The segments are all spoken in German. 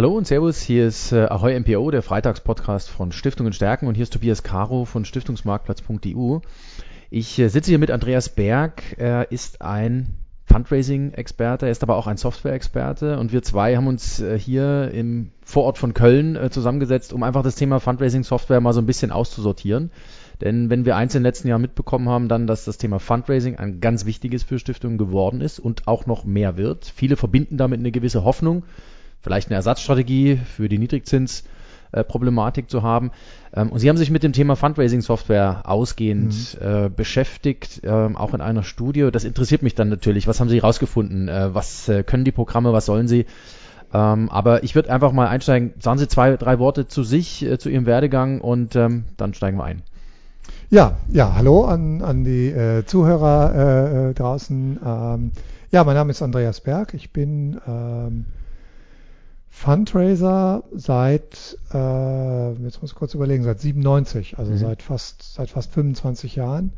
Hallo und Servus, hier ist äh, Ahoy MPO, der Freitagspodcast von Stiftungen Stärken und hier ist Tobias Caro von Stiftungsmarktplatz.eu. Ich äh, sitze hier mit Andreas Berg, er ist ein Fundraising-Experte, er ist aber auch ein Software-Experte und wir zwei haben uns äh, hier im Vorort von Köln zusammengesetzt, um einfach das Thema Fundraising-Software mal so ein bisschen auszusortieren. Denn wenn wir eins in den letzten Jahren mitbekommen haben, dann, dass das Thema Fundraising ein ganz wichtiges für Stiftungen geworden ist und auch noch mehr wird. Viele verbinden damit eine gewisse Hoffnung, vielleicht eine Ersatzstrategie für die Niedrigzinsproblematik zu haben. Ähm, und Sie haben sich mit dem Thema Fundraising-Software ausgehend mhm. äh, beschäftigt, äh, auch in einer Studie. Das interessiert mich dann natürlich. Was haben Sie herausgefunden? Äh, was äh, können die Programme? Was sollen sie? Ähm, aber ich würde einfach mal einsteigen. Sagen Sie zwei, drei Worte zu sich, äh, zu Ihrem Werdegang und ähm, dann steigen wir ein. Ja, ja, hallo an, an die äh, Zuhörer draußen. Ähm, ja, mein Name ist Andreas Berg. Ich bin ähm, Fundraiser seit, äh, jetzt muss ich kurz überlegen, seit 97, also mhm. seit fast, seit fast 25 Jahren.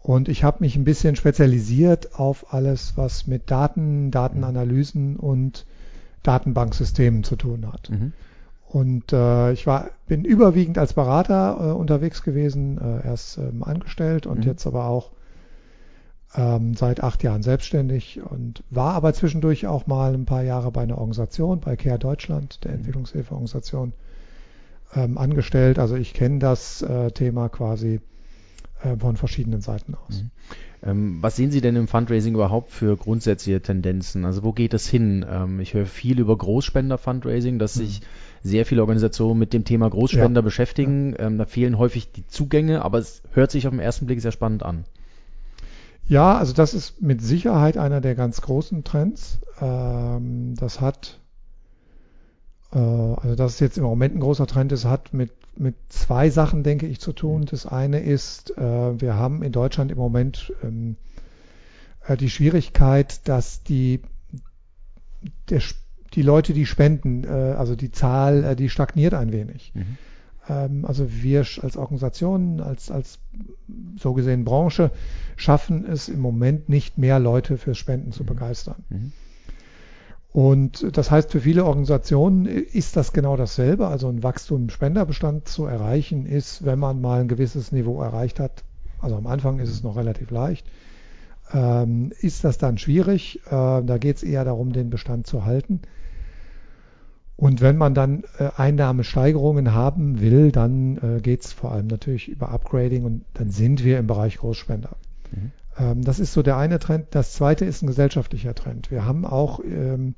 Und ich habe mich ein bisschen spezialisiert auf alles, was mit Daten, Datenanalysen und Datenbanksystemen zu tun hat. Mhm. Und äh, ich war, bin überwiegend als Berater äh, unterwegs gewesen, äh, erst ähm, angestellt und mhm. jetzt aber auch ähm, seit acht Jahren selbstständig und war aber zwischendurch auch mal ein paar Jahre bei einer Organisation, bei CARE Deutschland, der mhm. Entwicklungshilfeorganisation, ähm, angestellt. Also ich kenne das äh, Thema quasi äh, von verschiedenen Seiten aus. Mhm. Ähm, was sehen Sie denn im Fundraising überhaupt für grundsätzliche Tendenzen? Also wo geht es hin? Ähm, ich höre viel über Großspender-Fundraising, dass sich mhm. sehr viele Organisationen mit dem Thema Großspender ja. beschäftigen. Ja. Ähm, da fehlen häufig die Zugänge, aber es hört sich auf den ersten Blick sehr spannend an. Ja, also das ist mit Sicherheit einer der ganz großen Trends. Ähm, das hat, äh, also das ist jetzt im Moment ein großer Trend ist, hat mit, mit zwei Sachen, denke ich, zu tun. Mhm. Das eine ist, äh, wir haben in Deutschland im Moment ähm, äh, die Schwierigkeit, dass die, der, die Leute, die spenden, also die Zahl, die stagniert ein wenig. Mhm. Ähm, also wir als Organisation, als, als so gesehen Branche, schaffen es im Moment nicht mehr Leute fürs Spenden zu mhm. begeistern. Mhm. Und das heißt, für viele Organisationen ist das genau dasselbe. Also ein Wachstum im Spenderbestand zu erreichen ist, wenn man mal ein gewisses Niveau erreicht hat. Also am Anfang ist es noch relativ leicht. Ähm, ist das dann schwierig? Äh, da geht es eher darum, den Bestand zu halten. Und wenn man dann äh, Einnahmesteigerungen haben will, dann äh, geht es vor allem natürlich über Upgrading und dann sind wir im Bereich Großspender. Mhm. Ähm, das ist so der eine Trend. Das zweite ist ein gesellschaftlicher Trend. Wir haben auch ähm,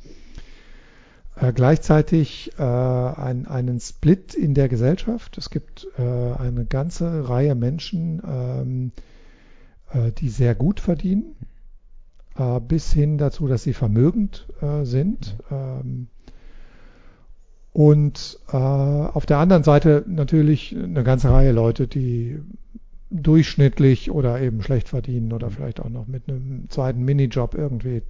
äh, gleichzeitig äh, ein, einen Split in der Gesellschaft. Es gibt äh, eine ganze Reihe Menschen, ähm, äh, die sehr gut verdienen, äh, bis hin dazu, dass sie vermögend äh, sind. Mhm. Und äh, auf der anderen Seite natürlich eine ganze Reihe Leute, die durchschnittlich oder eben schlecht verdienen oder vielleicht auch noch mit einem zweiten Minijob irgendwie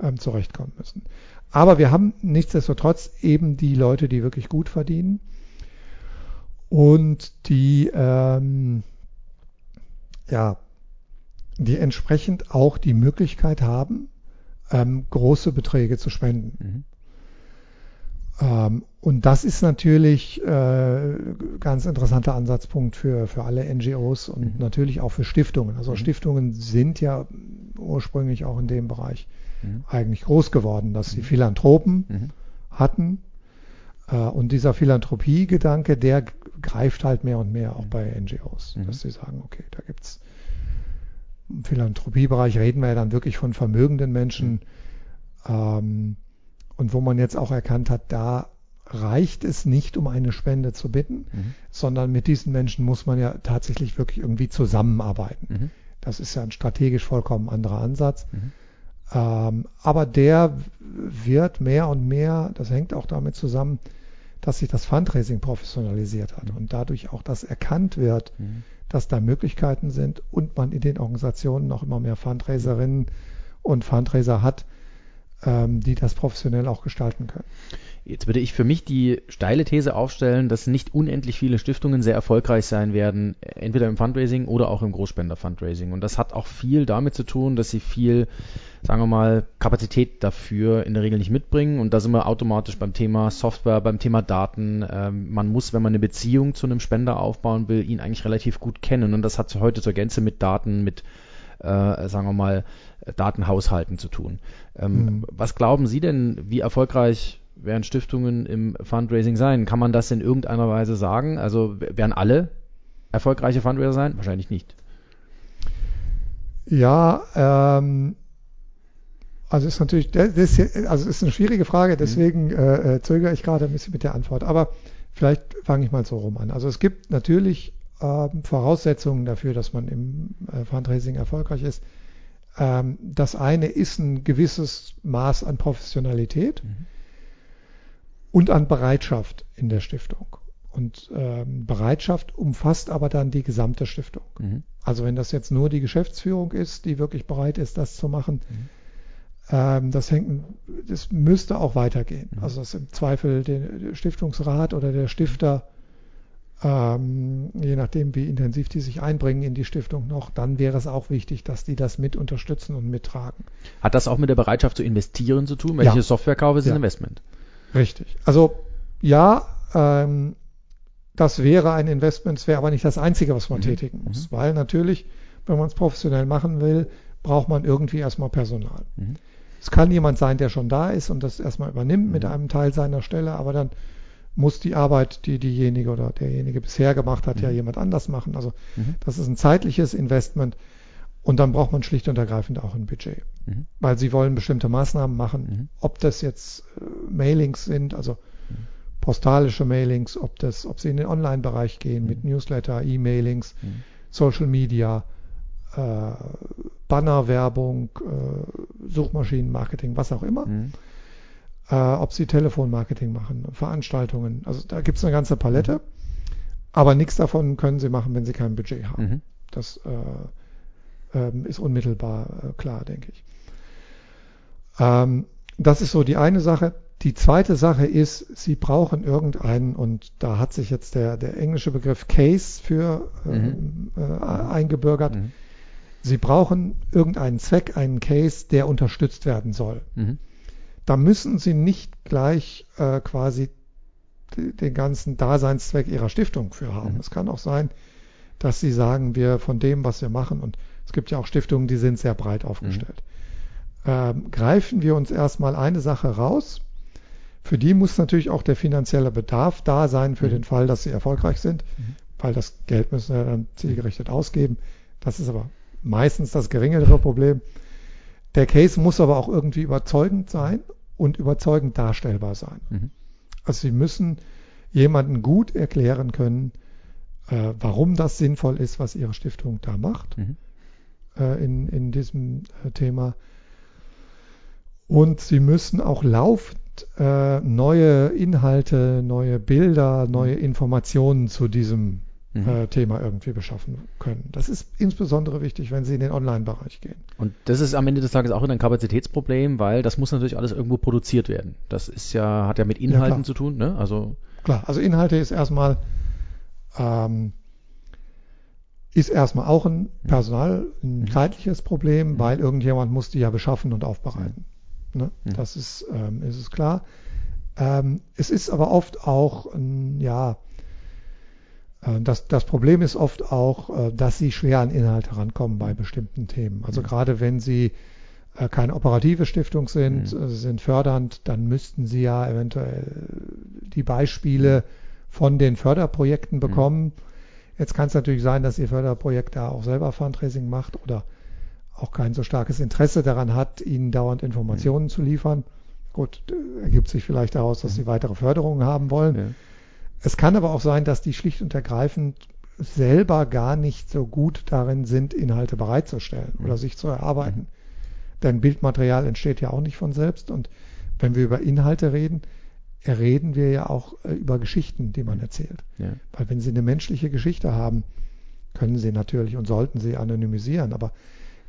ähm, zurechtkommen müssen. Aber wir haben nichtsdestotrotz eben die Leute, die wirklich gut verdienen und die ähm, ja, die entsprechend auch die Möglichkeit haben, ähm, große Beträge zu spenden. Mhm. Ähm, und das ist natürlich äh, ganz interessanter Ansatzpunkt für, für alle NGOs und mhm. natürlich auch für Stiftungen. Also mhm. Stiftungen sind ja ursprünglich auch in dem Bereich mhm. eigentlich groß geworden, dass sie mhm. Philanthropen mhm. hatten. Äh, und dieser Philanthropie-Gedanke, der greift halt mehr und mehr auch mhm. bei NGOs, dass sie sagen, okay, da gibt's im Philanthropiebereich reden wir ja dann wirklich von vermögenden Menschen. Ähm, und wo man jetzt auch erkannt hat, da reicht es nicht, um eine Spende zu bitten, mhm. sondern mit diesen Menschen muss man ja tatsächlich wirklich irgendwie zusammenarbeiten. Mhm. Das ist ja ein strategisch vollkommen anderer Ansatz. Mhm. Ähm, aber der wird mehr und mehr, das hängt auch damit zusammen, dass sich das Fundraising professionalisiert hat mhm. und dadurch auch das erkannt wird, mhm. dass da Möglichkeiten sind und man in den Organisationen noch immer mehr Fundraiserinnen und Fundraiser hat, die das professionell auch gestalten können. Jetzt würde ich für mich die steile These aufstellen, dass nicht unendlich viele Stiftungen sehr erfolgreich sein werden, entweder im Fundraising oder auch im Großspender-Fundraising. Und das hat auch viel damit zu tun, dass sie viel, sagen wir mal, Kapazität dafür in der Regel nicht mitbringen. Und da sind wir automatisch beim Thema Software, beim Thema Daten. Ähm, man muss, wenn man eine Beziehung zu einem Spender aufbauen will, ihn eigentlich relativ gut kennen. Und das hat heute zur Gänze mit Daten, mit äh, sagen wir mal, Datenhaushalten zu tun. Ähm, mhm. Was glauben Sie denn, wie erfolgreich werden Stiftungen im Fundraising sein? Kann man das in irgendeiner Weise sagen? Also werden alle erfolgreiche Fundraiser sein? Wahrscheinlich nicht. Ja, ähm, also ist natürlich, das ist, also ist eine schwierige Frage, deswegen mhm. äh, zögere ich gerade ein bisschen mit der Antwort. Aber vielleicht fange ich mal so rum an. Also es gibt natürlich äh, Voraussetzungen dafür, dass man im äh, Fundraising erfolgreich ist. Ähm, das eine ist ein gewisses Maß an Professionalität. Mhm und an Bereitschaft in der Stiftung. Und ähm, Bereitschaft umfasst aber dann die gesamte Stiftung. Mhm. Also wenn das jetzt nur die Geschäftsführung ist, die wirklich bereit ist, das zu machen, mhm. ähm, das hängt, das müsste auch weitergehen. Mhm. Also dass im Zweifel der Stiftungsrat oder der Stifter, ähm, je nachdem wie intensiv die sich einbringen in die Stiftung noch, dann wäre es auch wichtig, dass die das mit unterstützen und mittragen. Hat das auch mit der Bereitschaft zu investieren zu tun? Wenn ja. ich Software kaufe, ist ja. ein Investment. Richtig. Also ja, ähm, das wäre ein Investment, es wäre aber nicht das Einzige, was man mhm. tätigen muss, mhm. weil natürlich, wenn man es professionell machen will, braucht man irgendwie erstmal Personal. Mhm. Es kann jemand sein, der schon da ist und das erstmal übernimmt mit mhm. einem Teil seiner Stelle, aber dann muss die Arbeit, die diejenige oder derjenige bisher gemacht hat, ja mhm. jemand anders machen. Also mhm. das ist ein zeitliches Investment und dann braucht man schlicht und ergreifend auch ein Budget. Mhm. Weil sie wollen bestimmte Maßnahmen machen, mhm. ob das jetzt äh, Mailings sind, also mhm. postalische Mailings, ob das, ob sie in den Online-Bereich gehen mit mhm. Newsletter, E-Mailings. Social Media, äh, Bannerwerbung, äh, Suchmaschinenmarketing, was auch immer. Äh, ob sie Telefonmarketing machen, Veranstaltungen. Also da gibt es eine ganze Palette. Aber nichts davon können sie machen, wenn sie kein Budget haben. Das äh, ähm, ist unmittelbar äh, klar, denke ich. Ähm, das ist so die eine Sache. Die zweite Sache ist, Sie brauchen irgendeinen, und da hat sich jetzt der, der englische Begriff Case für ähm, mhm. äh, eingebürgert. Mhm. Sie brauchen irgendeinen Zweck, einen Case, der unterstützt werden soll. Mhm. Da müssen Sie nicht gleich äh, quasi den ganzen Daseinszweck Ihrer Stiftung für haben. Mhm. Es kann auch sein, dass Sie sagen, wir von dem, was wir machen, und es gibt ja auch Stiftungen, die sind sehr breit aufgestellt. Mhm. Ähm, greifen wir uns erstmal eine Sache raus. Für die muss natürlich auch der finanzielle Bedarf da sein für mhm. den Fall, dass sie erfolgreich sind, mhm. weil das Geld müssen wir dann zielgerichtet ausgeben. Das ist aber meistens das geringere Problem. Der Case muss aber auch irgendwie überzeugend sein und überzeugend darstellbar sein. Mhm. Also Sie müssen jemanden gut erklären können, äh, warum das sinnvoll ist, was Ihre Stiftung da macht. Mhm äh, in, in diesem äh, Thema. Und sie müssen auch laufend äh, neue Inhalte, neue Bilder, neue Informationen zu diesem mhm. äh, Thema irgendwie beschaffen können. Das ist insbesondere wichtig, wenn Sie in den Online-Bereich gehen. Und das ist am Ende des Tages auch ein Kapazitätsproblem, weil das muss natürlich alles irgendwo produziert werden. Das ist ja, hat ja mit Inhalten ja, zu tun, ne? Also klar, also Inhalte ist erstmal ähm, ist erstmal auch ein Personal, ein mhm. zeitliches Problem, mhm. weil irgendjemand muss die ja beschaffen und aufbereiten. Ne? Mhm. Das ist, ähm, ist es klar. Ähm, es ist aber oft auch, ähm, ja, das, das Problem ist oft auch, äh, dass sie schwer an Inhalte rankommen bei bestimmten Themen. Also mhm. gerade wenn sie äh, keine operative Stiftung sind, mhm. sind fördernd, dann müssten sie ja eventuell die Beispiele mhm. von den Förderprojekten bekommen Jetzt kann es natürlich sein, dass Ihr Förderprojekt da auch selber Fundraising macht oder auch kein so starkes Interesse daran hat, Ihnen dauernd Informationen mhm. zu liefern. Gut, ergibt sich vielleicht daraus, dass Sie mhm. weitere Förderungen haben wollen. Ja. Es kann aber auch sein, dass die schlicht und ergreifend selber gar nicht so gut darin sind, Inhalte bereitzustellen mhm. oder sich zu erarbeiten. Mhm. Denn Bildmaterial entsteht ja auch nicht von selbst. Und wenn wir über Inhalte reden, reden wir ja auch äh, über Geschichten, die man mhm. erzählt. Ja. Weil wenn Sie eine menschliche Geschichte haben, können Sie natürlich und sollten Sie anonymisieren, aber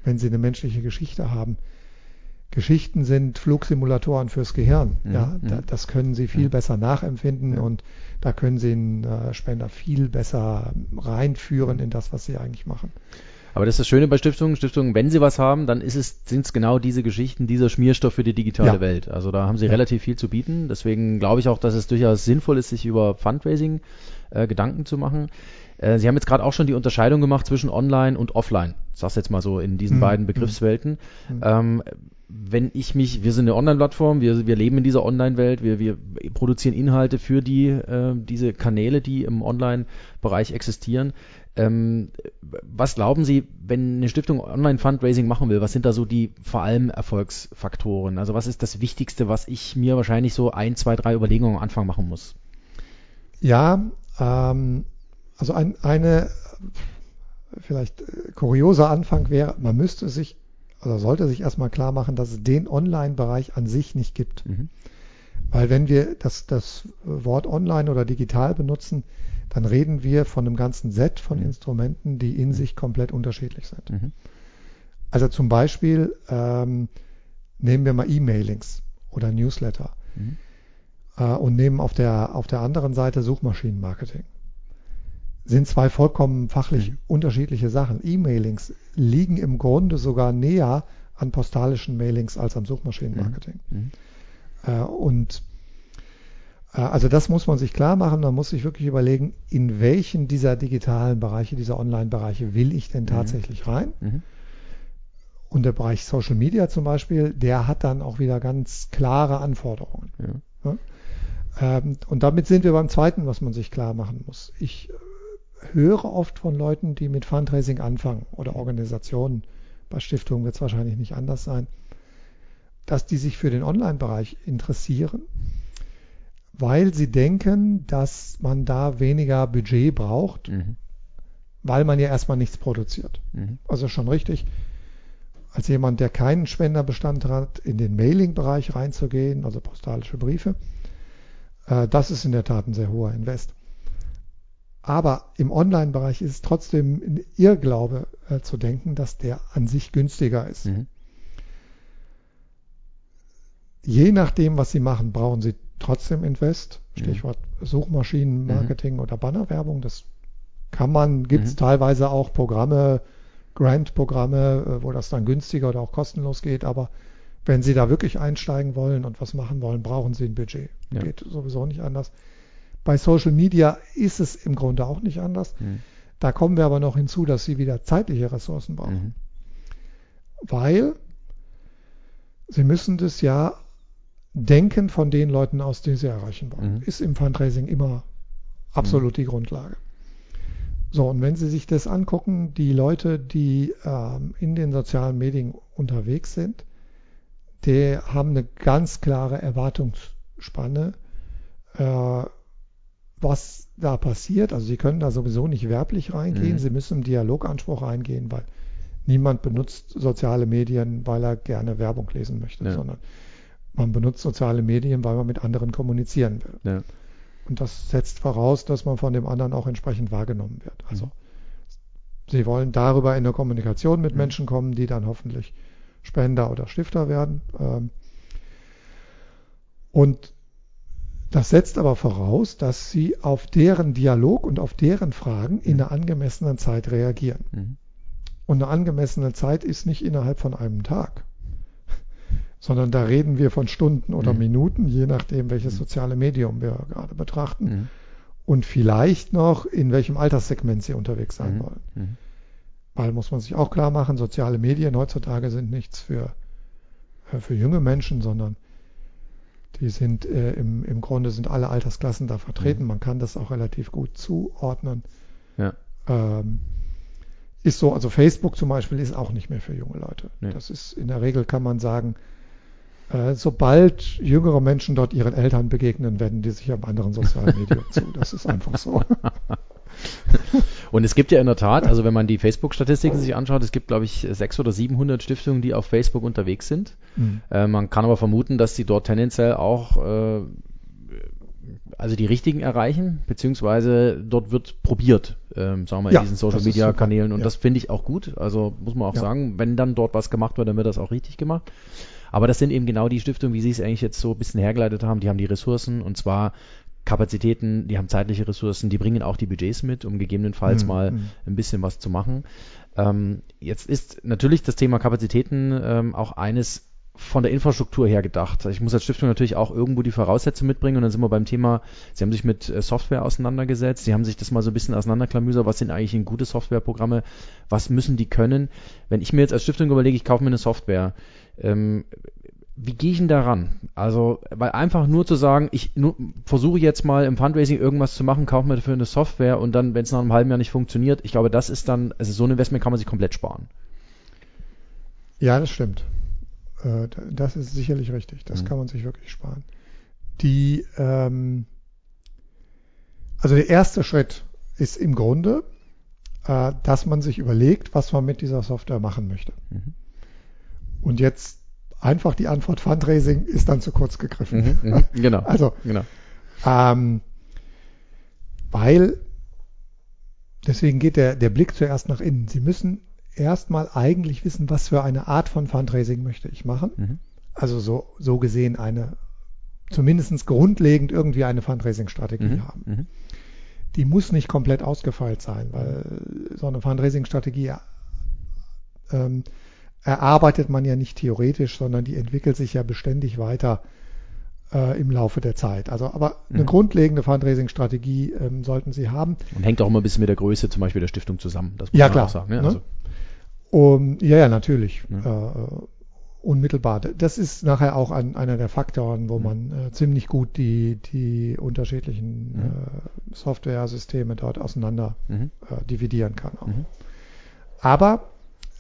wenn Sie eine menschliche Geschichte haben, Geschichten sind Flugsimulatoren fürs Gehirn. Mhm. Ja, da, Mhm. das können Sie viel Mhm. besser nachempfinden Ja. und da können Sie einen äh, Spender viel besser reinführen in das, was Sie eigentlich machen. Aber das ist das Schöne bei Stiftungen. Stiftungen, wenn sie was haben, dann ist es, sind es genau diese Geschichten, dieser Schmierstoff für die digitale Ja. Welt. Also da haben sie Ja. relativ viel zu bieten. Deswegen glaube ich auch, dass es durchaus sinnvoll ist, sich über Fundraising äh, Gedanken zu machen. Äh, sie haben jetzt gerade auch schon die Unterscheidung gemacht zwischen Online und Offline. Ich sag's jetzt mal so in diesen Mhm. beiden Begriffswelten. Mhm. Ähm, wenn ich mich, wir sind eine Online-Plattform, wir, wir leben in dieser Online-Welt, wir, wir produzieren Inhalte für die, äh, diese Kanäle, die im Online-Bereich existieren. Ähm, was glauben Sie, wenn eine Stiftung Online-Fundraising machen will, was sind da so die vor allem Erfolgsfaktoren? Also was ist das Wichtigste, was ich mir wahrscheinlich so ein, zwei, drei Überlegungen am Anfang machen muss? Ja, ähm, also ein, eine vielleicht äh, kurioser Anfang wäre, man müsste sich oder sollte sich erstmal klar machen, dass es den Online-Bereich an sich nicht gibt. Mhm. Weil wenn wir das, das Wort online oder digital benutzen, dann reden wir von einem ganzen Set von Mhm. Instrumenten, die in sich komplett unterschiedlich sind. Mhm. Also zum Beispiel ähm, nehmen wir mal E-Mailings oder Newsletter Mhm. äh, und nehmen auf der, auf der anderen Seite Suchmaschinenmarketing. Sind zwei vollkommen fachlich Mhm. unterschiedliche Sachen. E-Mailings liegen im Grunde sogar näher an postalischen Mailings als am Suchmaschinenmarketing. Mhm. Äh, und also das muss man sich klar machen. Man muss sich wirklich überlegen, in welchen dieser digitalen Bereiche, dieser Online-Bereiche will ich denn tatsächlich rein? Mhm. Und der Bereich Social Media zum Beispiel, der hat dann auch wieder ganz klare Anforderungen. Ja. Ähm, und damit sind wir beim zweiten, was man sich klar machen muss. Ich äh, höre oft von Leuten, die mit Fundraising anfangen oder Organisationen, bei Stiftungen wird es wahrscheinlich nicht anders sein, dass die sich für den Online-Bereich interessieren, weil sie denken, dass man da weniger Budget braucht, Mhm. weil man ja erstmal nichts produziert. Mhm. Also schon richtig, als jemand, der keinen Spenderbestand hat, in den Mailing-Bereich reinzugehen, also postalische Briefe. Äh, das ist in der Tat ein sehr hoher Invest. Aber im Online-Bereich ist es trotzdem ein Irrglaube äh, zu denken, dass der an sich günstiger ist. Mhm. Je nachdem, was Sie machen, brauchen Sie trotzdem Invest. Mhm. Stichwort Suchmaschinenmarketing oder Bannerwerbung. Das kann man, gibt es Mhm. teilweise auch Programme, Grant-Programme, äh, wo das dann günstiger oder auch kostenlos geht. Aber wenn Sie da wirklich einsteigen wollen und was machen wollen, brauchen Sie ein Budget. Ja. Geht sowieso nicht anders. Bei Social Media ist es im Grunde auch nicht anders. Mhm. Da kommen wir aber noch hinzu, dass Sie wieder zeitliche Ressourcen brauchen Mhm. weil sie müssen das ja denken von den Leuten aus, die sie erreichen wollen. Mhm. Ist im Fundraising immer absolut die Grundlage. So, und wenn Sie sich das angucken, die Leute, die ähm, in den sozialen Medien unterwegs sind, die haben eine ganz klare Erwartungsspanne, äh, was da passiert. Also Sie können da sowieso nicht werblich reingehen, Mhm. Sie müssen im Dialoganspruch reingehen, weil niemand benutzt soziale Medien, weil er gerne Werbung lesen möchte, Ja. sondern man benutzt soziale Medien, weil man mit anderen kommunizieren will. Ja. Und das setzt voraus, dass man von dem anderen auch entsprechend wahrgenommen wird. Also Mhm. Sie wollen darüber in eine Kommunikation mit Mhm. Menschen kommen, die dann hoffentlich Spender oder Stifter werden. Ähm, Und das setzt aber voraus, dass Sie auf deren Dialog und auf deren Fragen in einer angemessenen Zeit reagieren. Mhm. Und eine angemessene Zeit ist nicht innerhalb von einem Tag, sondern da reden wir von Stunden oder Mhm. Minuten, je nachdem, welches Mhm. soziale Medium wir gerade betrachten. Mhm. Und vielleicht noch, in welchem Alterssegment Sie unterwegs sein Mhm. wollen. Mhm. Weil muss man sich auch klar machen, soziale Medien heutzutage sind nichts für, äh, für junge Menschen, sondern die sind äh, im, im Grunde sind alle Altersklassen da vertreten. Mhm. Man kann das auch relativ gut zuordnen. Ja. Ähm, ist so, also Facebook zum Beispiel ist auch nicht mehr für junge Leute. Nee. Das ist in der Regel kann man sagen, sobald jüngere Menschen dort ihren Eltern begegnen, wenden die sich einem anderen sozialen Medium zu. Das ist einfach so. Und es gibt ja in der Tat, also wenn man die Facebook-Statistiken sich anschaut, es gibt, glaube ich, 600 oder 700 Stiftungen, die auf Facebook unterwegs sind. Mhm. Äh, man kann aber vermuten, dass die dort tendenziell auch äh, also die richtigen erreichen, beziehungsweise dort wird probiert, ähm, sagen wir Ja, in diesen Social Media. Kanälen und Ja. das finde ich auch gut. Also muss man auch Ja. sagen, wenn dann dort was gemacht wird, dann wird das auch richtig gemacht. Aber das sind eben genau die Stiftungen, wie Sie es eigentlich jetzt so ein bisschen hergeleitet haben, die haben die Ressourcen und zwar Kapazitäten, die haben zeitliche Ressourcen, die bringen auch die Budgets mit, um gegebenenfalls Mhm, mal mhm. ein bisschen was zu machen. Ähm, jetzt ist natürlich das Thema Kapazitäten ähm, auch eines von der Infrastruktur her gedacht. Ich muss als Stiftung natürlich auch irgendwo die Voraussetzungen mitbringen und dann sind wir beim Thema, Sie haben sich mit äh, Software auseinandergesetzt, Sie haben sich das mal so ein bisschen auseinanderklamüsert, was sind eigentlich gute Softwareprogramme, was müssen die können. Wenn ich mir jetzt als Stiftung überlege, ich kaufe mir eine Software, ähm, wie gehe ich denn daran? Also, weil einfach nur zu sagen, ich versuche jetzt mal im Fundraising irgendwas zu machen, kaufe mir dafür eine Software und dann, wenn es nach einem halben Jahr nicht funktioniert, ich glaube, das ist dann, also so ein Investment kann man sich komplett sparen. Ja, das stimmt. Äh, Das ist sicherlich richtig. Das Mhm. kann man sich wirklich sparen. Die, ähm, also der erste Schritt ist im Grunde, äh, dass man sich überlegt, was man mit dieser Software machen möchte. Mhm. Und jetzt einfach die Antwort Fundraising ist dann zu kurz gegriffen. Mhm, genau. Also, genau. ähm, weil deswegen geht der, der Blick zuerst nach innen. Sie müssen erstmal eigentlich wissen, was für eine Art von Fundraising möchte ich machen. Mhm. Also so, so gesehen eine, zumindest grundlegend irgendwie eine Fundraising-Strategie Mhm. haben. Mhm. Die muss nicht komplett ausgefeilt sein, weil so eine Fundraising-Strategie ähm, erarbeitet man ja nicht theoretisch, sondern die entwickelt sich ja beständig weiter äh, im Laufe der Zeit. Also aber eine Mhm. grundlegende Fundraising-Strategie ähm, sollten Sie haben. Und hängt auch immer ein bisschen mit der Größe zum Beispiel der Stiftung zusammen. Das muss Ja, man klar, auch sagen. Ne? ne? Also, Um, ja, ja, natürlich. Ja. Äh, unmittelbar. Das ist nachher auch ein, einer der Faktoren, wo Mhm. man äh, ziemlich gut die, die unterschiedlichen Mhm. äh, Software-Systeme dort auseinander mhm. äh, dividieren kann. Auch. Mhm. Aber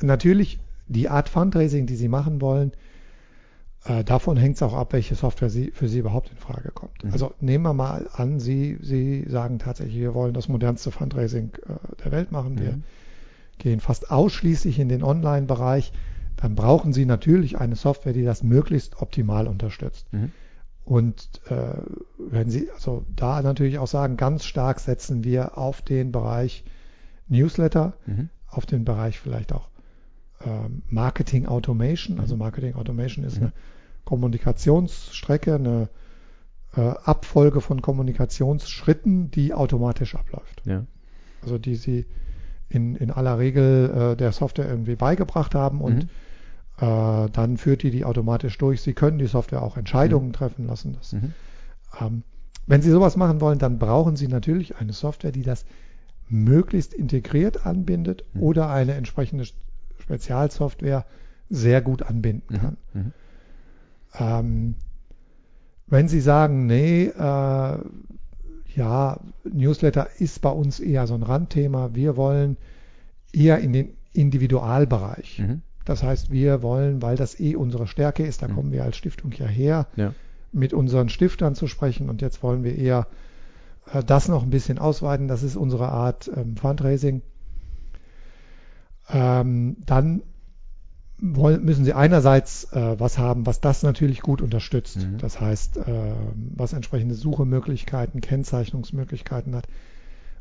natürlich die Art Fundraising, die Sie machen wollen, äh, davon hängt es auch ab, welche Software Sie, für Sie überhaupt in Frage kommt. Mhm. Also nehmen wir mal an, Sie, Sie sagen tatsächlich, wir wollen das modernste Fundraising äh, der Welt machen. Wir Mhm. gehen fast ausschließlich in den Online-Bereich. Dann brauchen Sie natürlich eine Software, die das möglichst optimal unterstützt. Mhm. Und äh, wenn Sie also da natürlich auch sagen, ganz stark setzen wir auf den Bereich Newsletter, Mhm. auf den Bereich vielleicht auch Marketing Automation. Also Marketing Automation ist Mhm. eine Kommunikationsstrecke, eine äh, Abfolge von Kommunikationsschritten, die automatisch abläuft. Ja. Also die Sie in, in aller Regel äh, der Software irgendwie beigebracht haben und Mhm. äh, dann führt die die automatisch durch. Sie können die Software auch Entscheidungen treffen lassen. Das, Mhm. ähm, wenn Sie sowas machen wollen, dann brauchen Sie natürlich eine Software, die das möglichst integriert anbindet Mhm. oder eine entsprechende Spezialsoftware sehr gut anbinden kann. Mhm. Mhm. Ähm, wenn Sie sagen, nee, äh, ja, Newsletter ist bei uns eher so ein Randthema, wir wollen eher in den Individualbereich. Mhm. Das heißt, wir wollen, weil das eh unsere Stärke ist, da Mhm. kommen wir als Stiftung ja her, Ja. mit unseren Stiftern zu sprechen und jetzt wollen wir eher äh, das noch ein bisschen ausweiten. Das ist unsere Art ähm, Fundraising. Ähm, dann wollen, müssen Sie einerseits äh, was haben, was das natürlich gut unterstützt. Mhm. Das heißt, äh, was entsprechende Suchemöglichkeiten, Kennzeichnungsmöglichkeiten hat,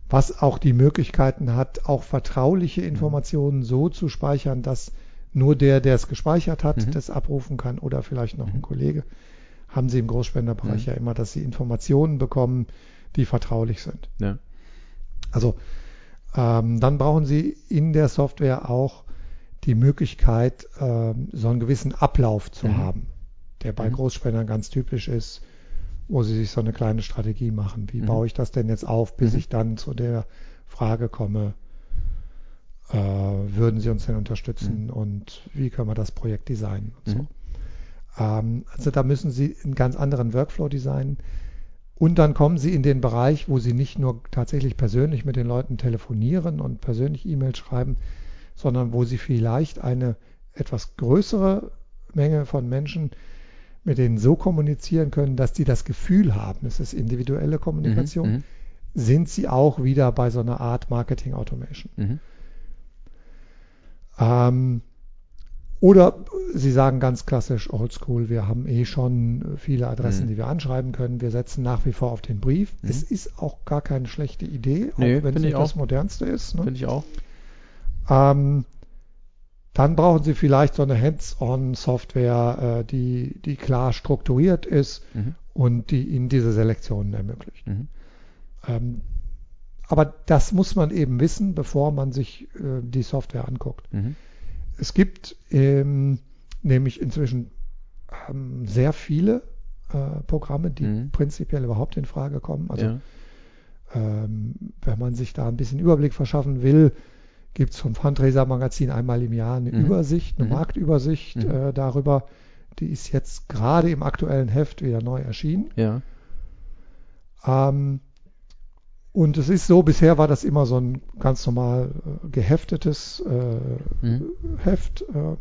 was auch die Möglichkeiten hat, auch vertrauliche Informationen so zu speichern, dass nur der, der es gespeichert hat, Mhm. das abrufen kann oder vielleicht noch ein Mhm. Kollege. Haben Sie im Großspenderbereich Mhm. ja immer, dass Sie Informationen bekommen, die vertraulich sind. Ja. Also ähm, dann brauchen Sie in der Software auch die Möglichkeit, ähm, so einen gewissen Ablauf zu Mhm. haben, der bei Mhm. Großspendern ganz typisch ist, wo Sie sich so eine kleine Strategie machen. Wie Mhm. baue ich das denn jetzt auf, bis Mhm. ich dann zu der Frage komme, äh, würden Sie uns denn unterstützen und wie können wir das Projekt designen und Mhm. so. Ähm, also da müssen Sie einen ganz anderen Workflow designen. Und dann kommen Sie in den Bereich, wo Sie nicht nur tatsächlich persönlich mit den Leuten telefonieren und persönlich E-Mails schreiben, sondern wo Sie vielleicht eine etwas größere Menge von Menschen mit denen so kommunizieren können, dass die das Gefühl haben, es ist individuelle Kommunikation, Mhm. sind Sie auch wieder bei so einer Art Marketing Automation. Mhm. Ähm, Oder Sie sagen ganz klassisch oldschool, wir haben eh schon viele Adressen, mhm. die wir anschreiben können. Wir setzen nach wie vor auf den Brief. Mhm. Es ist auch gar keine schlechte Idee, nee, auch wenn es nicht das modernste ist. Ne? Finde ich auch. Ähm, dann brauchen Sie vielleicht so eine Hands-on-Software, äh, die, die klar strukturiert ist mhm. und die Ihnen diese Selektionen ermöglicht. Mhm. Ähm, aber das muss man eben wissen, bevor man sich äh, die Software anguckt. Es gibt ähm, nämlich inzwischen ähm, sehr viele äh, Programme, die mhm. prinzipiell überhaupt in Frage kommen. Also ja. ähm, wenn man sich da ein bisschen Überblick verschaffen will, gibt es vom Fundraiser Magazin einmal im Jahr eine mhm. Übersicht, eine mhm. Marktübersicht mhm. äh, darüber. Die ist jetzt gerade im aktuellen Heft wieder neu erschienen. Ja. Ähm, und es ist so, bisher war das immer so ein ganz normal äh, geheftetes äh, mhm. Heft äh,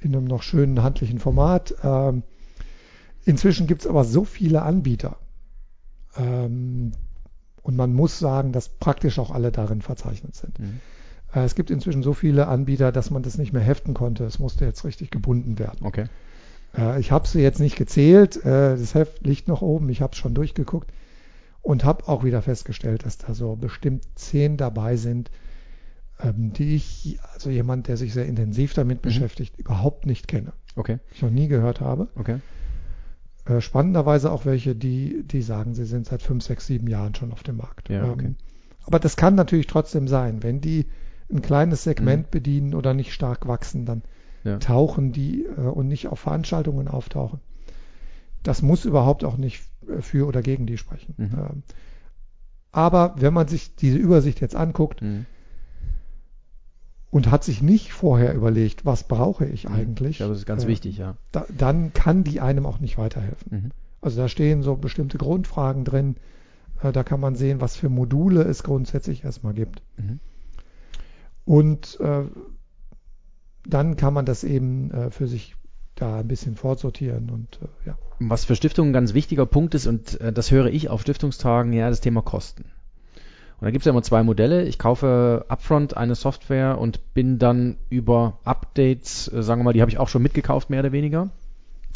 in einem noch schönen handlichen Format. Ähm, inzwischen gibt es aber so viele Anbieter. Ähm, und man muss sagen, dass praktisch auch alle darin verzeichnet sind. Mhm. Äh, es gibt inzwischen so viele Anbieter, dass man das nicht mehr heften konnte. Es musste jetzt richtig gebunden werden. Okay. Äh, ich habe sie jetzt nicht gezählt. Äh, das Heft liegt noch oben. Ich habe es schon durchgeguckt und habe auch wieder festgestellt, dass da so bestimmt zehn dabei sind, ähm, die ich, also jemand, der sich sehr intensiv damit mhm. beschäftigt, überhaupt nicht kenne. Okay. Ich noch nie gehört habe. Okay. Äh, spannenderweise auch welche, die, die sagen, sie sind seit fünf, sechs, sieben Jahren schon auf dem Markt. Ja, okay. Ähm, aber das kann natürlich trotzdem sein, wenn die ein kleines Segment mhm. bedienen oder nicht stark wachsen, dann ja. tauchen die äh, und nicht auf Veranstaltungen auftauchen. Das muss überhaupt auch nicht für oder gegen die sprechen. Mhm. Ähm, aber wenn man sich diese Übersicht jetzt anguckt mhm. und hat sich nicht vorher überlegt, was brauche ich mhm. eigentlich, ja, das ist ganz äh, wichtig, ja. Da, dann kann die einem auch nicht weiterhelfen. Mhm. Also da stehen so bestimmte Grundfragen drin. Äh, da kann man sehen, was für Module es grundsätzlich erstmal gibt. Mhm. Und äh, dann kann man das eben äh, für sich da ein bisschen fortsortieren und äh, ja. Was für Stiftungen ein ganz wichtiger Punkt ist, und äh, das höre ich auf Stiftungstagen, ja, das Thema Kosten. Und da gibt es ja immer zwei Modelle. Ich kaufe upfront eine Software und bin dann über Updates, äh, sagen wir mal, die habe ich auch schon mitgekauft, mehr oder weniger.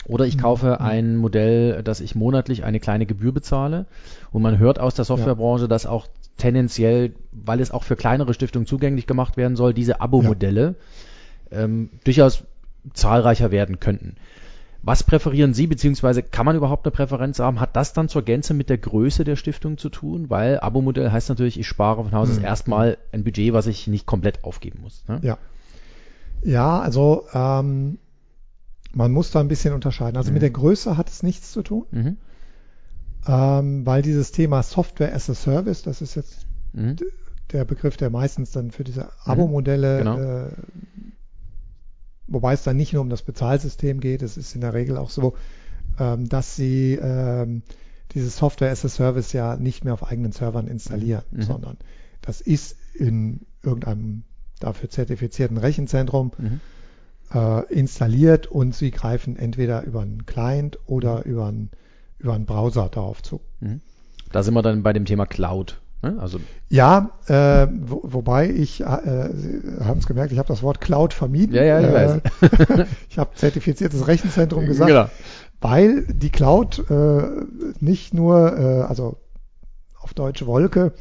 Oder ich mhm. kaufe mhm. ein Modell, dass ich monatlich eine kleine Gebühr bezahle. Und man hört aus der Softwarebranche, dass auch tendenziell, weil es auch für kleinere Stiftungen zugänglich gemacht werden soll, diese Abo-Modelle ja. ähm, durchaus zahlreicher werden könnten. Was präferieren Sie, beziehungsweise kann man überhaupt eine Präferenz haben? Hat das dann zur Gänze mit der Größe der Stiftung zu tun? Weil Abo-Modell heißt natürlich, ich spare von Haus aus mhm. erstmal ein Budget, was ich nicht komplett aufgeben muss. Ne? Ja. Ja, also ähm, man muss da ein bisschen unterscheiden. Also mhm. mit der Größe hat es nichts zu tun. Mhm ähm, weil dieses Thema Software as a Service, das ist jetzt mhm. der Begriff, der meistens dann für diese Abo-Modelle, genau. äh, wobei es dann nicht nur um das Bezahlsystem geht, es ist in der Regel auch so, ähm, dass sie ähm, dieses Software as a Service ja nicht mehr auf eigenen Servern installieren, mhm. sondern das ist in irgendeinem dafür zertifizierten Rechenzentrum mhm. äh, installiert und sie greifen entweder über einen Client oder über einen über einen Browser darauf zu. Mhm. Da sind wir dann bei dem Thema Cloud. Ne? Also ja, äh, wo, wobei ich, äh, Sie haben es gemerkt, ich habe das Wort Cloud vermieden. Ja, ja, ich äh, weiß. ich habe zertifiziertes Rechenzentrum gesagt, genau. weil die Cloud äh, nicht nur, äh, also auf Deutsch Wolke,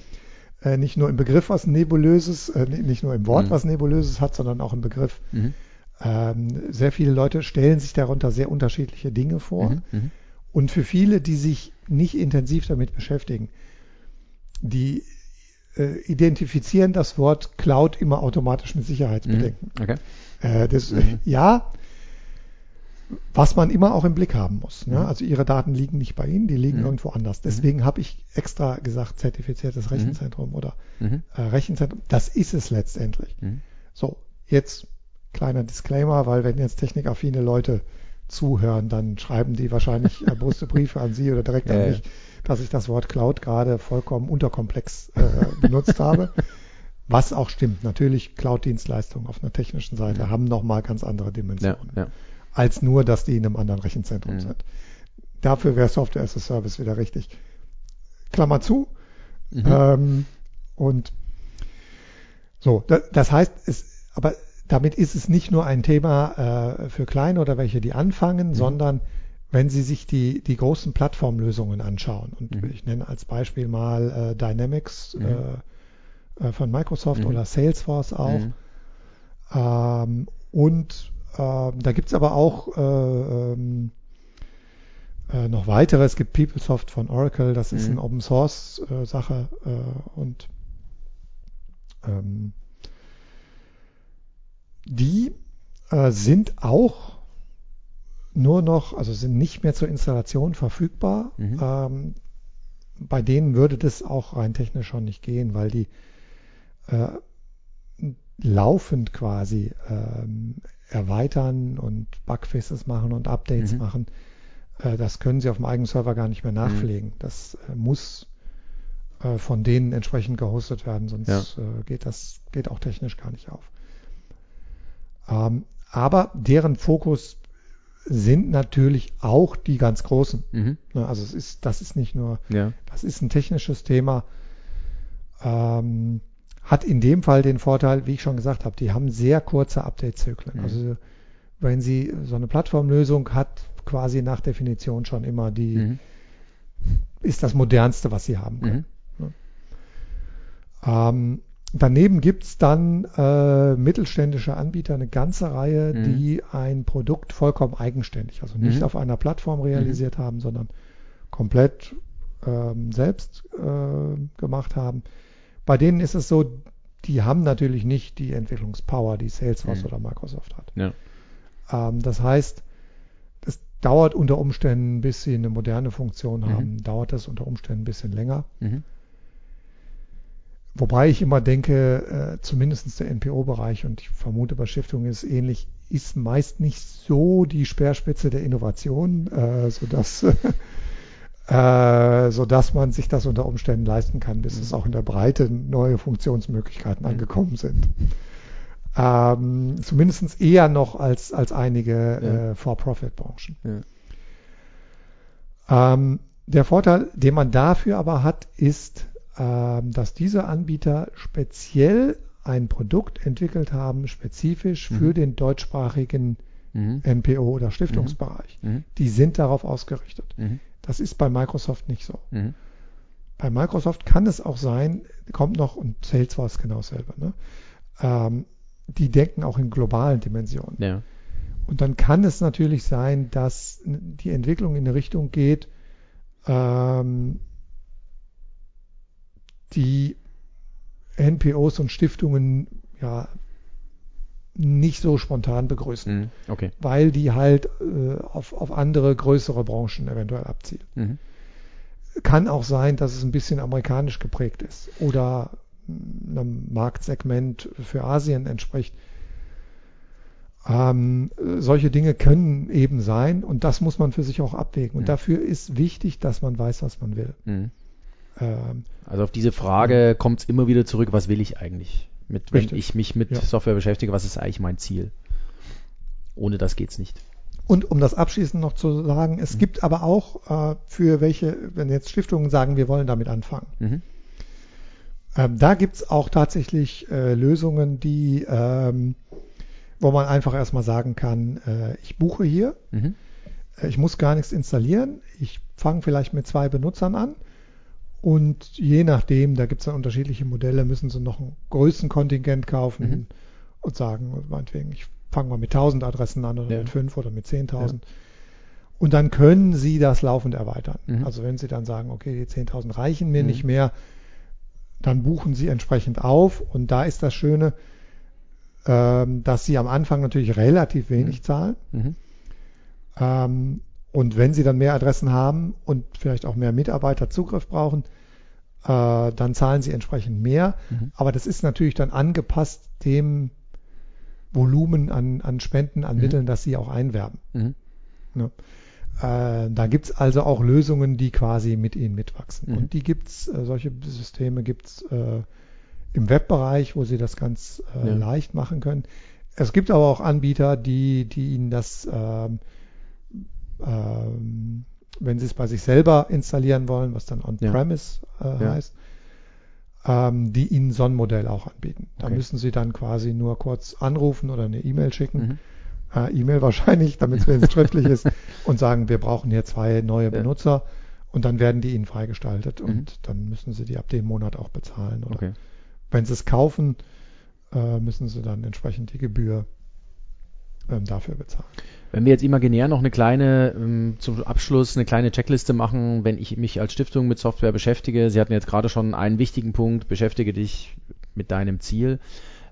äh, nicht nur im Begriff was Nebulöses, äh, nicht nur im Wort mhm. was Nebulöses hat, sondern auch im Begriff. Mhm. Ähm, sehr viele Leute stellen sich darunter sehr unterschiedliche Dinge vor. Mhm. mhm. Und für viele, die sich nicht intensiv damit beschäftigen, die äh, identifizieren das Wort Cloud immer automatisch mit Sicherheitsbedenken. Mhm. Okay. Äh, das, mhm. Ja, was man immer auch im Blick haben muss. Ne? Mhm. Also Ihre Daten liegen nicht bei Ihnen, die liegen mhm. irgendwo anders. Deswegen habe ich extra gesagt, zertifiziertes mhm. Rechenzentrum oder mhm. äh, Rechenzentrum. Das ist es letztendlich. So, jetzt kleiner Disclaimer, weil wenn jetzt technikaffine Leute zuhören, dann schreiben die wahrscheinlich erboste Briefe an Sie oder direkt an mich, dass ich das Wort Cloud gerade vollkommen unterkomplex äh, benutzt habe. Was auch stimmt. Natürlich, Cloud-Dienstleistungen auf einer technischen Seite ja. haben nochmal ganz andere Dimensionen. Ja, ja. Als nur, dass die in einem anderen Rechenzentrum mhm. sind. Dafür wäre Software as a Service wieder richtig. Klammer zu. Mhm. Ähm, und so, das, das heißt, es, aber damit ist es nicht nur ein Thema äh, für Kleine oder welche, die anfangen, mhm. sondern wenn Sie sich die, die großen Plattformlösungen anschauen, und mhm. ich nenne als Beispiel mal äh, Dynamics mhm. äh, äh von Microsoft mhm. oder Salesforce auch. Mhm. Ähm, und äh, da gibt es aber auch äh, ähm, äh, noch weitere. Es gibt PeopleSoft von Oracle, das ist mhm. eine Open Source Sache und ähm, die sind auch nur noch, also sind nicht mehr zur Installation verfügbar. Mhm. Ähm, bei denen würde das auch rein technisch schon nicht gehen, weil die äh, laufend quasi ähm, erweitern und Bugfixes machen und Updates mhm. machen. Äh, das können sie auf dem eigenen Server gar nicht mehr mhm. nachpflegen. Mhm. Das äh, muss äh, von denen entsprechend gehostet werden, sonst ja. Äh, geht das geht auch technisch gar nicht auf. Ähm, aber deren Fokus sind natürlich auch die ganz großen. Mhm. Ne, also es ist, das ist nicht nur, ja. das ist ein technisches Thema. Ähm, hat in dem Fall den Vorteil, wie ich schon gesagt habe, die haben sehr kurze Update-Zyklen. Mhm. Also wenn Sie so eine Plattformlösung hat, quasi nach Definition schon immer die, mhm. ist das modernste, was Sie haben können. Mhm. Ne? Ähm, Daneben gibt es dann äh, mittelständische Anbieter, eine ganze Reihe, mhm. die ein Produkt vollkommen eigenständig, also nicht mhm. auf einer Plattform realisiert mhm. haben, sondern komplett ähm, selbst äh, gemacht haben. Bei denen ist es so, die haben natürlich nicht die Entwicklungspower, die Salesforce mhm. oder Microsoft hat. Ja. Ähm, das heißt, es dauert unter Umständen, bis sie eine moderne Funktion mhm. haben, dauert das unter Umständen ein bisschen länger. Wobei ich immer denke, äh, zumindest der NPO-Bereich und ich vermute bei Stiftungen ist ähnlich, ist meist nicht so die Speerspitze der Innovation, äh, sodass, äh, sodass man sich das unter Umständen leisten kann, bis mhm. es auch in der Breite neue Funktionsmöglichkeiten mhm. angekommen sind. Ähm, Zumindest eher noch als, als einige ja. äh, For-Profit-Branchen. Ja. Ähm, der Vorteil, den man dafür aber hat, ist, dass diese Anbieter speziell ein Produkt entwickelt haben, spezifisch für mhm. den deutschsprachigen mhm. NPO oder Stiftungsbereich. Mhm. mhm. Die sind darauf ausgerichtet. Mhm. Das ist bei Microsoft nicht so. Mhm. Bei Microsoft kann es auch sein, kommt noch, und Salesforce genau selber, ne? Ähm, die denken auch in globalen Dimensionen. Ja. Und dann kann es natürlich sein, dass die Entwicklung in eine Richtung geht, ähm, die NPOs und Stiftungen ja nicht so spontan begrüßen, mhm, okay. weil die halt äh, auf, auf andere größere Branchen eventuell abzielen. Mhm. Kann auch sein, dass es ein bisschen amerikanisch geprägt ist oder einem Marktsegment für Asien entspricht. Ähm, solche Dinge können eben sein und das muss man für sich auch abwägen. Und mhm. dafür ist wichtig, dass man weiß, was man will. Mhm. Ähm, also auf diese Frage kommt es immer wieder zurück, was will ich eigentlich? Mit, wenn ich mich mit ja. Software beschäftige, was ist eigentlich mein Ziel? Ohne das geht es nicht. Und um das abschließend noch zu sagen, es mhm. gibt aber auch äh, für welche, wenn jetzt Stiftungen sagen, wir wollen damit anfangen. Mhm. Ähm, da gibt es auch tatsächlich äh, Lösungen, die, ähm, wo man einfach erstmal sagen kann, äh, ich buche hier, mhm. Äh, ich muss gar nichts installieren, ich fange vielleicht mit zwei Benutzern an und je nachdem, da gibt es dann unterschiedliche Modelle, müssen sie noch ein Größenkontingent kaufen mhm. und sagen, meinetwegen, ich fange mal mit 1000 Adressen an oder ja. mit 5 oder mit 10.000. Ja. Und dann können Sie das laufend erweitern. Mhm. Also wenn Sie dann sagen, okay, die 10.000 reichen mir mhm. nicht mehr, dann buchen Sie entsprechend auf. Und da ist das Schöne, ähm, dass Sie am Anfang natürlich relativ wenig mhm. zahlen. Mhm. Ähm, und wenn Sie dann mehr Adressen haben und vielleicht auch mehr Mitarbeiter Zugriff brauchen, äh, dann zahlen Sie entsprechend mehr. Mhm. Aber das ist natürlich dann angepasst dem Volumen an, an Spenden, an mhm. Mitteln, das Sie auch einwerben. Mhm. Ne? Äh, da gibt es also auch Lösungen, die quasi mit Ihnen mitwachsen. Mhm. Und die gibt es, äh, solche Systeme gibt es äh, im Webbereich, wo Sie das ganz äh, ja. leicht machen können. Es gibt aber auch Anbieter, die, die Ihnen das ähm, wenn Sie es bei sich selber installieren wollen, was dann On-Premise ja. äh, ja. heißt, ähm, die Ihnen so ein Modell auch anbieten. Da Okay. müssen Sie dann quasi nur kurz anrufen oder eine E-Mail schicken. Mhm. Äh, E-Mail wahrscheinlich, damit es wenigstens schriftlich ist, und sagen, wir brauchen hier zwei neue Ja. Benutzer und dann werden die Ihnen freigestaltet Mhm. und dann müssen Sie die ab dem Monat auch bezahlen. Oder Okay. wenn Sie es kaufen, äh, müssen Sie dann entsprechend die Gebühr ähm, dafür bezahlen. Wenn wir jetzt imaginär noch eine kleine, ähm, zum Abschluss eine kleine Checkliste machen, wenn ich mich als Stiftung mit Software beschäftige, Sie hatten jetzt gerade schon einen wichtigen Punkt, beschäftige dich mit deinem Ziel.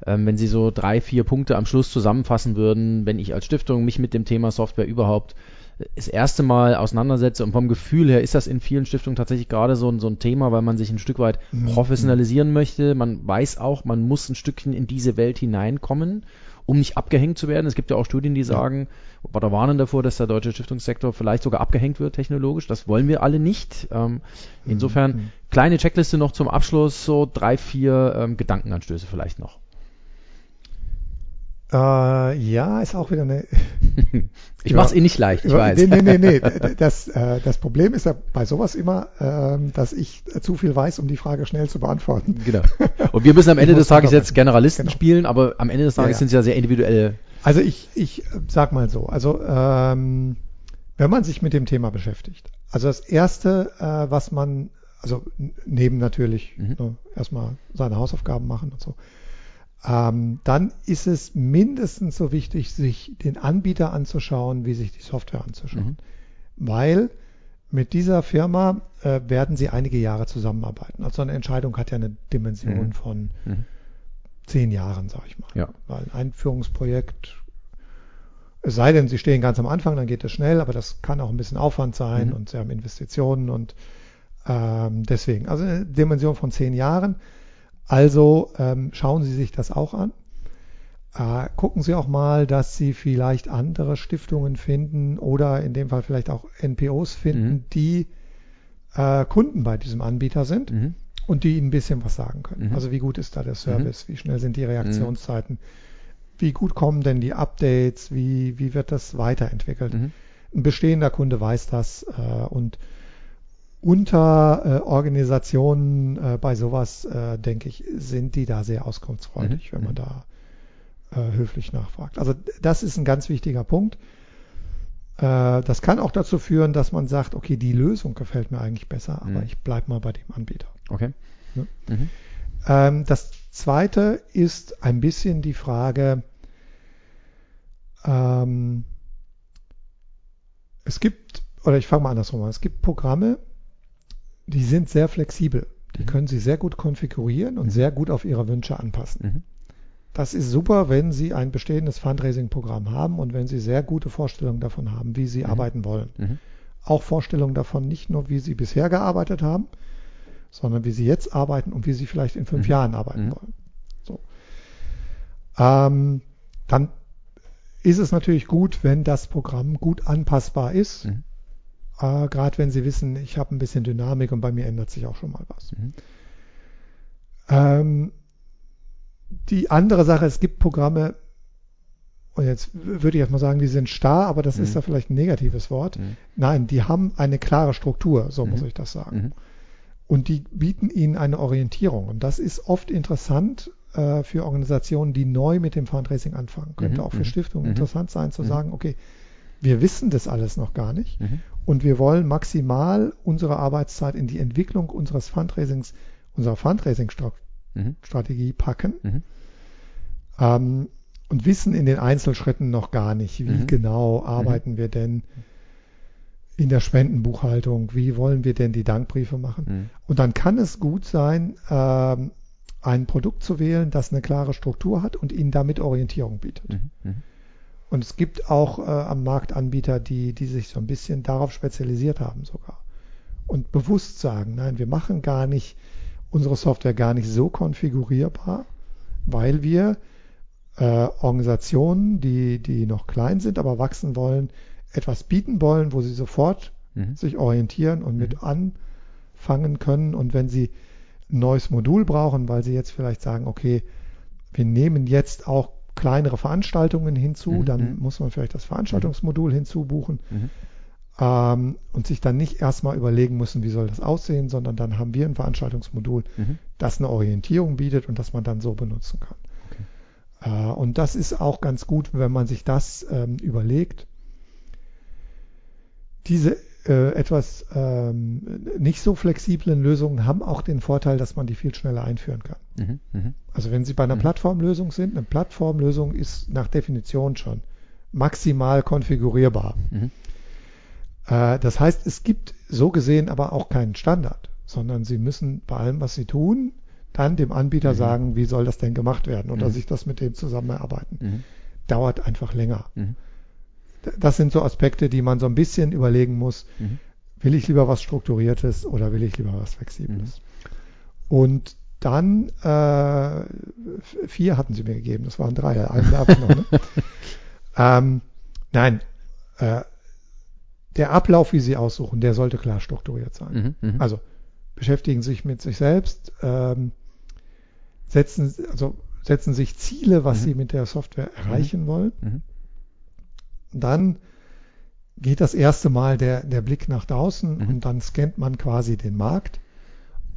Ähm, wenn Sie so drei, vier Punkte am Schluss zusammenfassen würden, wenn ich als Stiftung mich mit dem Thema Software überhaupt äh, das erste Mal auseinandersetze und vom Gefühl her ist das in vielen Stiftungen tatsächlich gerade so, ein- so ein Thema, weil man sich ein Stück weit Mhm. professionalisieren möchte. Man weiß auch, man muss ein Stückchen in diese Welt hineinkommen, um nicht abgehängt zu werden. Es gibt ja auch Studien, die sagen, oder warnen davor, dass der deutsche Stiftungssektor vielleicht sogar abgehängt wird technologisch. Das wollen wir alle nicht. Ähm, insofern Mhm. kleine Checkliste noch zum Abschluss, so drei, vier ähm, Gedankenanstöße vielleicht noch. Äh, ja, ist auch wieder eine. Ich Ja. mach's Ihnen nicht leicht, ich Ja, weiß. Nee, nee, nee, nee. Das, äh, das Problem ist ja bei sowas immer, ähm, dass ich zu viel weiß, um die Frage schnell zu beantworten. Genau. Und wir müssen am Ende des Tages jetzt Generalisten Genau. spielen, aber am Ende des Ja, Tages ja. sind es ja sehr individuelle. Also ich, ich äh, sag mal so, also ähm, wenn man sich mit dem Thema beschäftigt, also das erste, äh, was man, also neben natürlich Mhm. ne, erstmal seine Hausaufgaben machen und so, ähm, dann ist es mindestens so wichtig, sich den Anbieter anzuschauen, wie sich die Software anzuschauen. Mhm. Weil mit dieser Firma äh, werden sie einige Jahre zusammenarbeiten. Also eine Entscheidung hat ja eine Dimension Mhm. von Mhm. zehn Jahren, sag ich mal. Ja. Weil ein Einführungsprojekt, es sei denn, Sie stehen ganz am Anfang, dann geht es schnell, aber das kann auch ein bisschen Aufwand sein Mhm. und Sie haben Investitionen und ähm, deswegen, also eine Dimension von zehn Jahren. Also ähm, schauen Sie sich das auch an. Äh, gucken Sie auch mal, dass Sie vielleicht andere Stiftungen finden oder in dem Fall vielleicht auch NPOs finden, Mhm. die äh, Kunden bei diesem Anbieter sind Mhm. und die Ihnen ein bisschen was sagen können. Mhm. Also wie gut ist da der Service, wie schnell sind die Reaktionszeiten, Mhm. wie gut kommen denn die Updates, wie, wie wird das weiterentwickelt. Mhm. Ein bestehender Kunde weiß das äh, und unter äh, Organisationen äh, bei sowas, äh, denke ich, sind die da sehr auskunftsfreudig, Mhm. wenn man da äh, höflich nachfragt. Also das ist ein ganz wichtiger Punkt. Äh, das kann auch dazu führen, dass man sagt, okay, die Lösung gefällt mir eigentlich besser, aber Mhm. ich bleibe mal bei dem Anbieter. Okay. Ja. Mhm. Ähm, das zweite ist ein bisschen die Frage, ähm, es gibt, oder ich fange mal andersrum an, es gibt Programme, die sind sehr flexibel. Die Mhm. können Sie sehr gut konfigurieren und Mhm. sehr gut auf Ihre Wünsche anpassen. Mhm. Das ist super, wenn Sie ein bestehendes Fundraising-Programm haben und wenn Sie sehr gute Vorstellungen davon haben, wie Sie Mhm. arbeiten wollen. Mhm. Auch Vorstellungen davon, nicht nur, wie Sie bisher gearbeitet haben, sondern wie Sie jetzt arbeiten und wie Sie vielleicht in fünf. Jahren arbeiten wollen. So. Ähm, dann ist es natürlich gut, wenn das Programm gut anpassbar ist. Mhm. Äh, Gerade wenn Sie wissen, ich habe ein bisschen Dynamik und bei mir ändert sich auch schon mal was. Mhm. Ähm, die andere Sache, es gibt Programme, und jetzt würde ich erstmal sagen, die sind starr, aber das Mhm. ist da vielleicht ein negatives Wort. Mhm. Nein, die haben eine klare Struktur, so muss Mhm. ich das sagen. Mhm. Und die bieten ihnen eine Orientierung. Und das ist oft interessant äh, für Organisationen, die neu mit dem Fundraising anfangen. Könnte Mhm, auch für mhm, Stiftungen mhm. interessant sein zu Mhm. sagen, okay, wir wissen das alles noch gar nicht. Und wir wollen maximal unsere Arbeitszeit in die Entwicklung unseres Fundraisings, unserer Fundraising-Strategie Mhm. packen Mhm. ähm, und wissen in den Einzelschritten noch gar nicht, wie Mhm. genau arbeiten wir denn in der Spendenbuchhaltung, wie wollen wir denn die Dankbriefe machen. Mhm. Und dann kann es gut sein, ähm, ein Produkt zu wählen, das eine klare Struktur hat und ihnen damit Orientierung bietet. Mhm. Mhm. Und es gibt auch äh, am Markt Anbieter, die, die sich so ein bisschen darauf spezialisiert haben sogar. Und bewusst sagen, nein, wir machen gar nicht unsere Software gar nicht so konfigurierbar, weil wir äh, Organisationen, die, die noch klein sind, aber wachsen wollen, etwas bieten wollen, wo sie sofort Mhm. sich orientieren und mit anfangen können. Und wenn sie ein neues Modul brauchen, weil sie jetzt vielleicht sagen, okay, wir nehmen jetzt auch kleinere Veranstaltungen hinzu, Mhm, dann mhm. muss man vielleicht das Veranstaltungsmodul hinzubuchen. Mhm. ähm, und sich dann nicht erstmal überlegen müssen, wie soll das aussehen, sondern dann haben wir ein Veranstaltungsmodul, mhm. das eine Orientierung bietet und das man dann so benutzen kann. Okay. Äh, und das ist auch ganz gut, wenn man sich das ähm, überlegt. Diese äh, etwas ähm, nicht so flexiblen Lösungen haben auch den Vorteil, dass man die viel schneller einführen kann. Mhm, mh. Also wenn Sie bei einer mhm. Plattformlösung sind, eine Plattformlösung ist nach Definition schon maximal konfigurierbar. Mhm. Äh, das heißt, es gibt so gesehen aber auch keinen Standard, sondern Sie müssen bei allem, was Sie tun, dann dem Anbieter mhm. sagen, wie soll das denn gemacht werden oder mhm. sich das mit dem zusammen erarbeiten. Mhm. Dauert einfach länger. Mhm. Das sind so Aspekte, die man so ein bisschen überlegen muss. Mhm. Will ich lieber was Strukturiertes oder will ich lieber was Flexibles? Mhm. Und dann äh, vier hatten sie mir gegeben, das waren drei, einen darf ich noch. Ne? ähm, nein, äh, der Ablauf, wie Sie aussuchen, der sollte klar strukturiert sein. Mhm, mhm, also beschäftigen sich mit sich selbst, ähm, setzen, also setzen sich Ziele, was mhm. Sie mit der Software erreichen mhm. wollen. Mhm. Dann geht das erste Mal der, der Blick nach draußen mhm. und dann scannt man quasi den Markt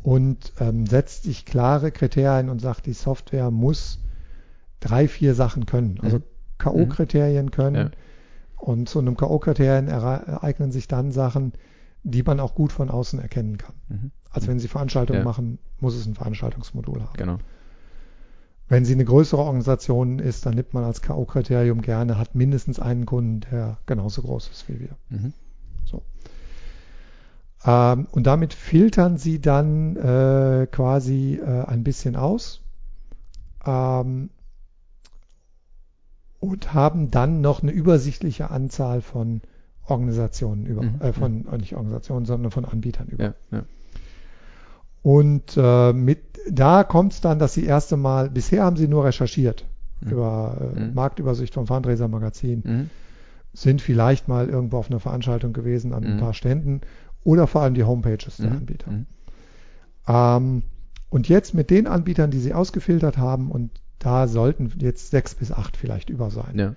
und ähm, setzt sich klare Kriterien und sagt, die Software muss drei, vier Sachen können. Also K.O.-Kriterien können. Ja und zu einem K.O.-Kriterien ereignen sich dann Sachen, die man auch gut von außen erkennen kann. Mhm. Also wenn Sie Veranstaltungen ja. machen, muss es ein Veranstaltungsmodul haben. Genau. Wenn sie eine größere Organisation ist, dann nimmt man als K.O.-Kriterium gerne, hat mindestens einen Kunden, der genauso groß ist wie wir. Mhm. So. Ähm, und damit filtern sie dann äh, quasi äh, ein bisschen aus. Ähm, und haben dann noch eine übersichtliche Anzahl von Organisationen über, mhm, äh, von ja. nicht Organisationen, sondern von Anbietern über. Ja, ja. Und äh, mit da kommt es dann, dass sie erste Mal, bisher haben sie nur recherchiert mhm. über äh, mhm. Marktübersicht vom Fundraiser Magazin, mhm. sind vielleicht mal irgendwo auf einer Veranstaltung gewesen an ein mhm. paar Ständen oder vor allem die Homepages der mhm. Anbieter. Ähm, und jetzt mit den Anbietern, die sie ausgefiltert haben und da sollten jetzt sechs bis acht vielleicht über sein.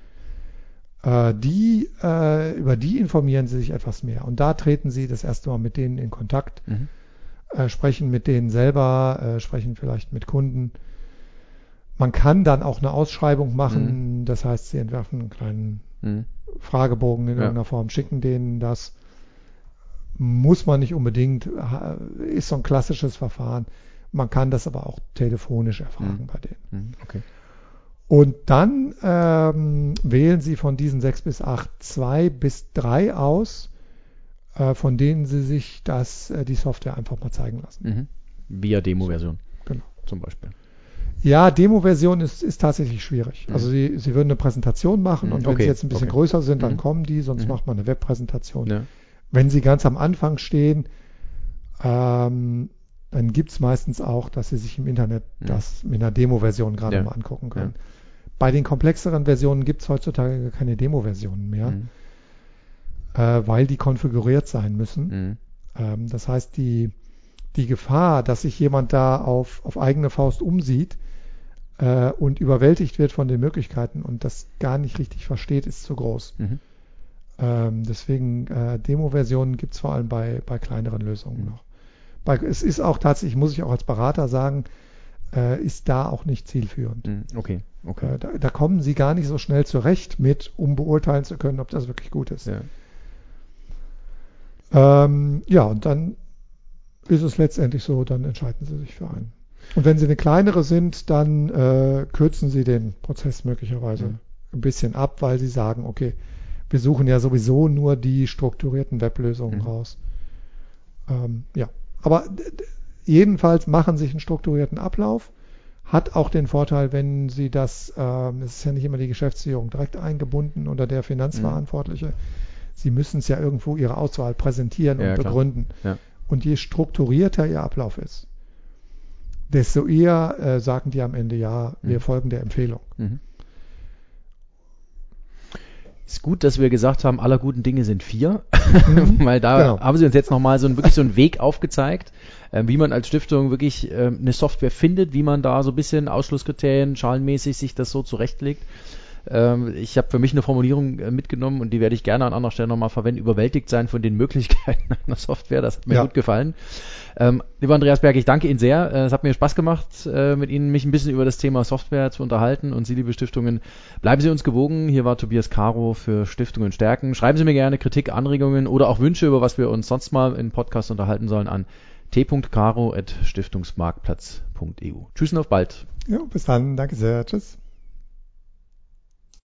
Ja. Äh, die, äh, über die informieren sie sich etwas mehr. Und da treten sie das erste Mal mit denen in Kontakt, mhm. Äh, sprechen mit denen selber, äh, sprechen vielleicht mit Kunden. Man kann dann auch eine Ausschreibung machen, mhm. das heißt, sie entwerfen einen kleinen mhm. Fragebogen in ja. irgendeiner Form, schicken denen das. Muss man nicht unbedingt, ist so ein klassisches Verfahren. Man kann das aber auch telefonisch erfragen mhm. bei denen. Mhm. Okay. Und dann ähm, wählen Sie von diesen sechs bis acht zwei bis drei aus, von denen Sie sich das, äh, die Software einfach mal zeigen lassen. Mhm. Via Demo-Version. Genau. Zum Beispiel. Ja, Demo-Version ist, ist tatsächlich schwierig. Mhm. Also Sie, Sie würden eine Präsentation machen und okay. wenn Sie jetzt ein bisschen okay. größer sind, dann mhm. kommen die, sonst mhm. macht man eine Webpräsentation. Ja. Wenn Sie ganz am Anfang stehen, ähm, dann gibt es meistens auch, dass Sie sich im Internet ja. das mit einer Demo-Version gerade ja. mal angucken können. Ja. Bei den komplexeren Versionen gibt es heutzutage keine Demo-Versionen mehr, mhm. Äh, weil die konfiguriert sein müssen. Mhm. Ähm, das heißt, die, die Gefahr, dass sich jemand da auf, auf eigene Faust umsieht äh, und überwältigt wird von den Möglichkeiten und das gar nicht richtig versteht, ist zu groß. Mhm. Ähm, deswegen äh, Demo-Versionen gibt es vor allem bei, bei kleineren Lösungen mhm. noch es ist auch tatsächlich, muss ich auch als Berater sagen, äh, ist da auch nicht zielführend. Hm, okay, okay. Äh, da, da, kommen Sie gar nicht so schnell zurecht mit, um beurteilen zu können, ob das wirklich gut ist. Ja, ähm, ja und dann ist es letztendlich so, dann entscheiden Sie sich für einen. Und wenn Sie eine kleinere sind, dann äh, kürzen Sie den Prozess möglicherweise mhm. ein bisschen ab, weil Sie sagen, okay, wir suchen ja sowieso nur die strukturierten Weblösungen mhm. raus. Ähm, ja. Aber jedenfalls machen sich einen strukturierten Ablauf. Hat auch den Vorteil, wenn Sie das, ähm, es ist ja nicht immer die Geschäftsführung direkt eingebunden oder der Finanzverantwortliche. Mhm. Sie müssen es ja irgendwo Ihre Auswahl präsentieren und ja, begründen. Ja. Und je strukturierter Ihr Ablauf ist, desto eher äh, sagen die am Ende, ja, wir mhm. folgen der Empfehlung. Mhm. Ist gut, dass wir gesagt haben, aller guten Dinge sind vier, mhm. weil da genau. haben sie uns jetzt nochmal so ein, wirklich so einen Weg aufgezeigt, äh, wie man als Stiftung wirklich äh, eine Software findet, wie man da so ein bisschen Ausschlusskriterien schalenmäßig sich das so zurechtlegt. Ähm, ich habe für mich eine Formulierung äh, mitgenommen und die werde ich gerne an anderer Stelle nochmal verwenden. Überwältigt sein von den Möglichkeiten einer Software. Das hat mir ja. gut gefallen. Ähm, lieber Andreas Berg, ich danke Ihnen sehr. Äh, es hat mir Spaß gemacht, äh, mit Ihnen mich ein bisschen über das Thema Software zu unterhalten. Und Sie, liebe Stiftungen, bleiben Sie uns gewogen. Hier war Tobias Caro für Stiftungen stärken. Schreiben Sie mir gerne Kritik, Anregungen oder auch Wünsche, über was wir uns sonst mal in Podcast unterhalten sollen, an t.caro.stiftungsmarktplatz.eu. Tschüss und auf bald. Ja, bis dann. Danke sehr. Tschüss.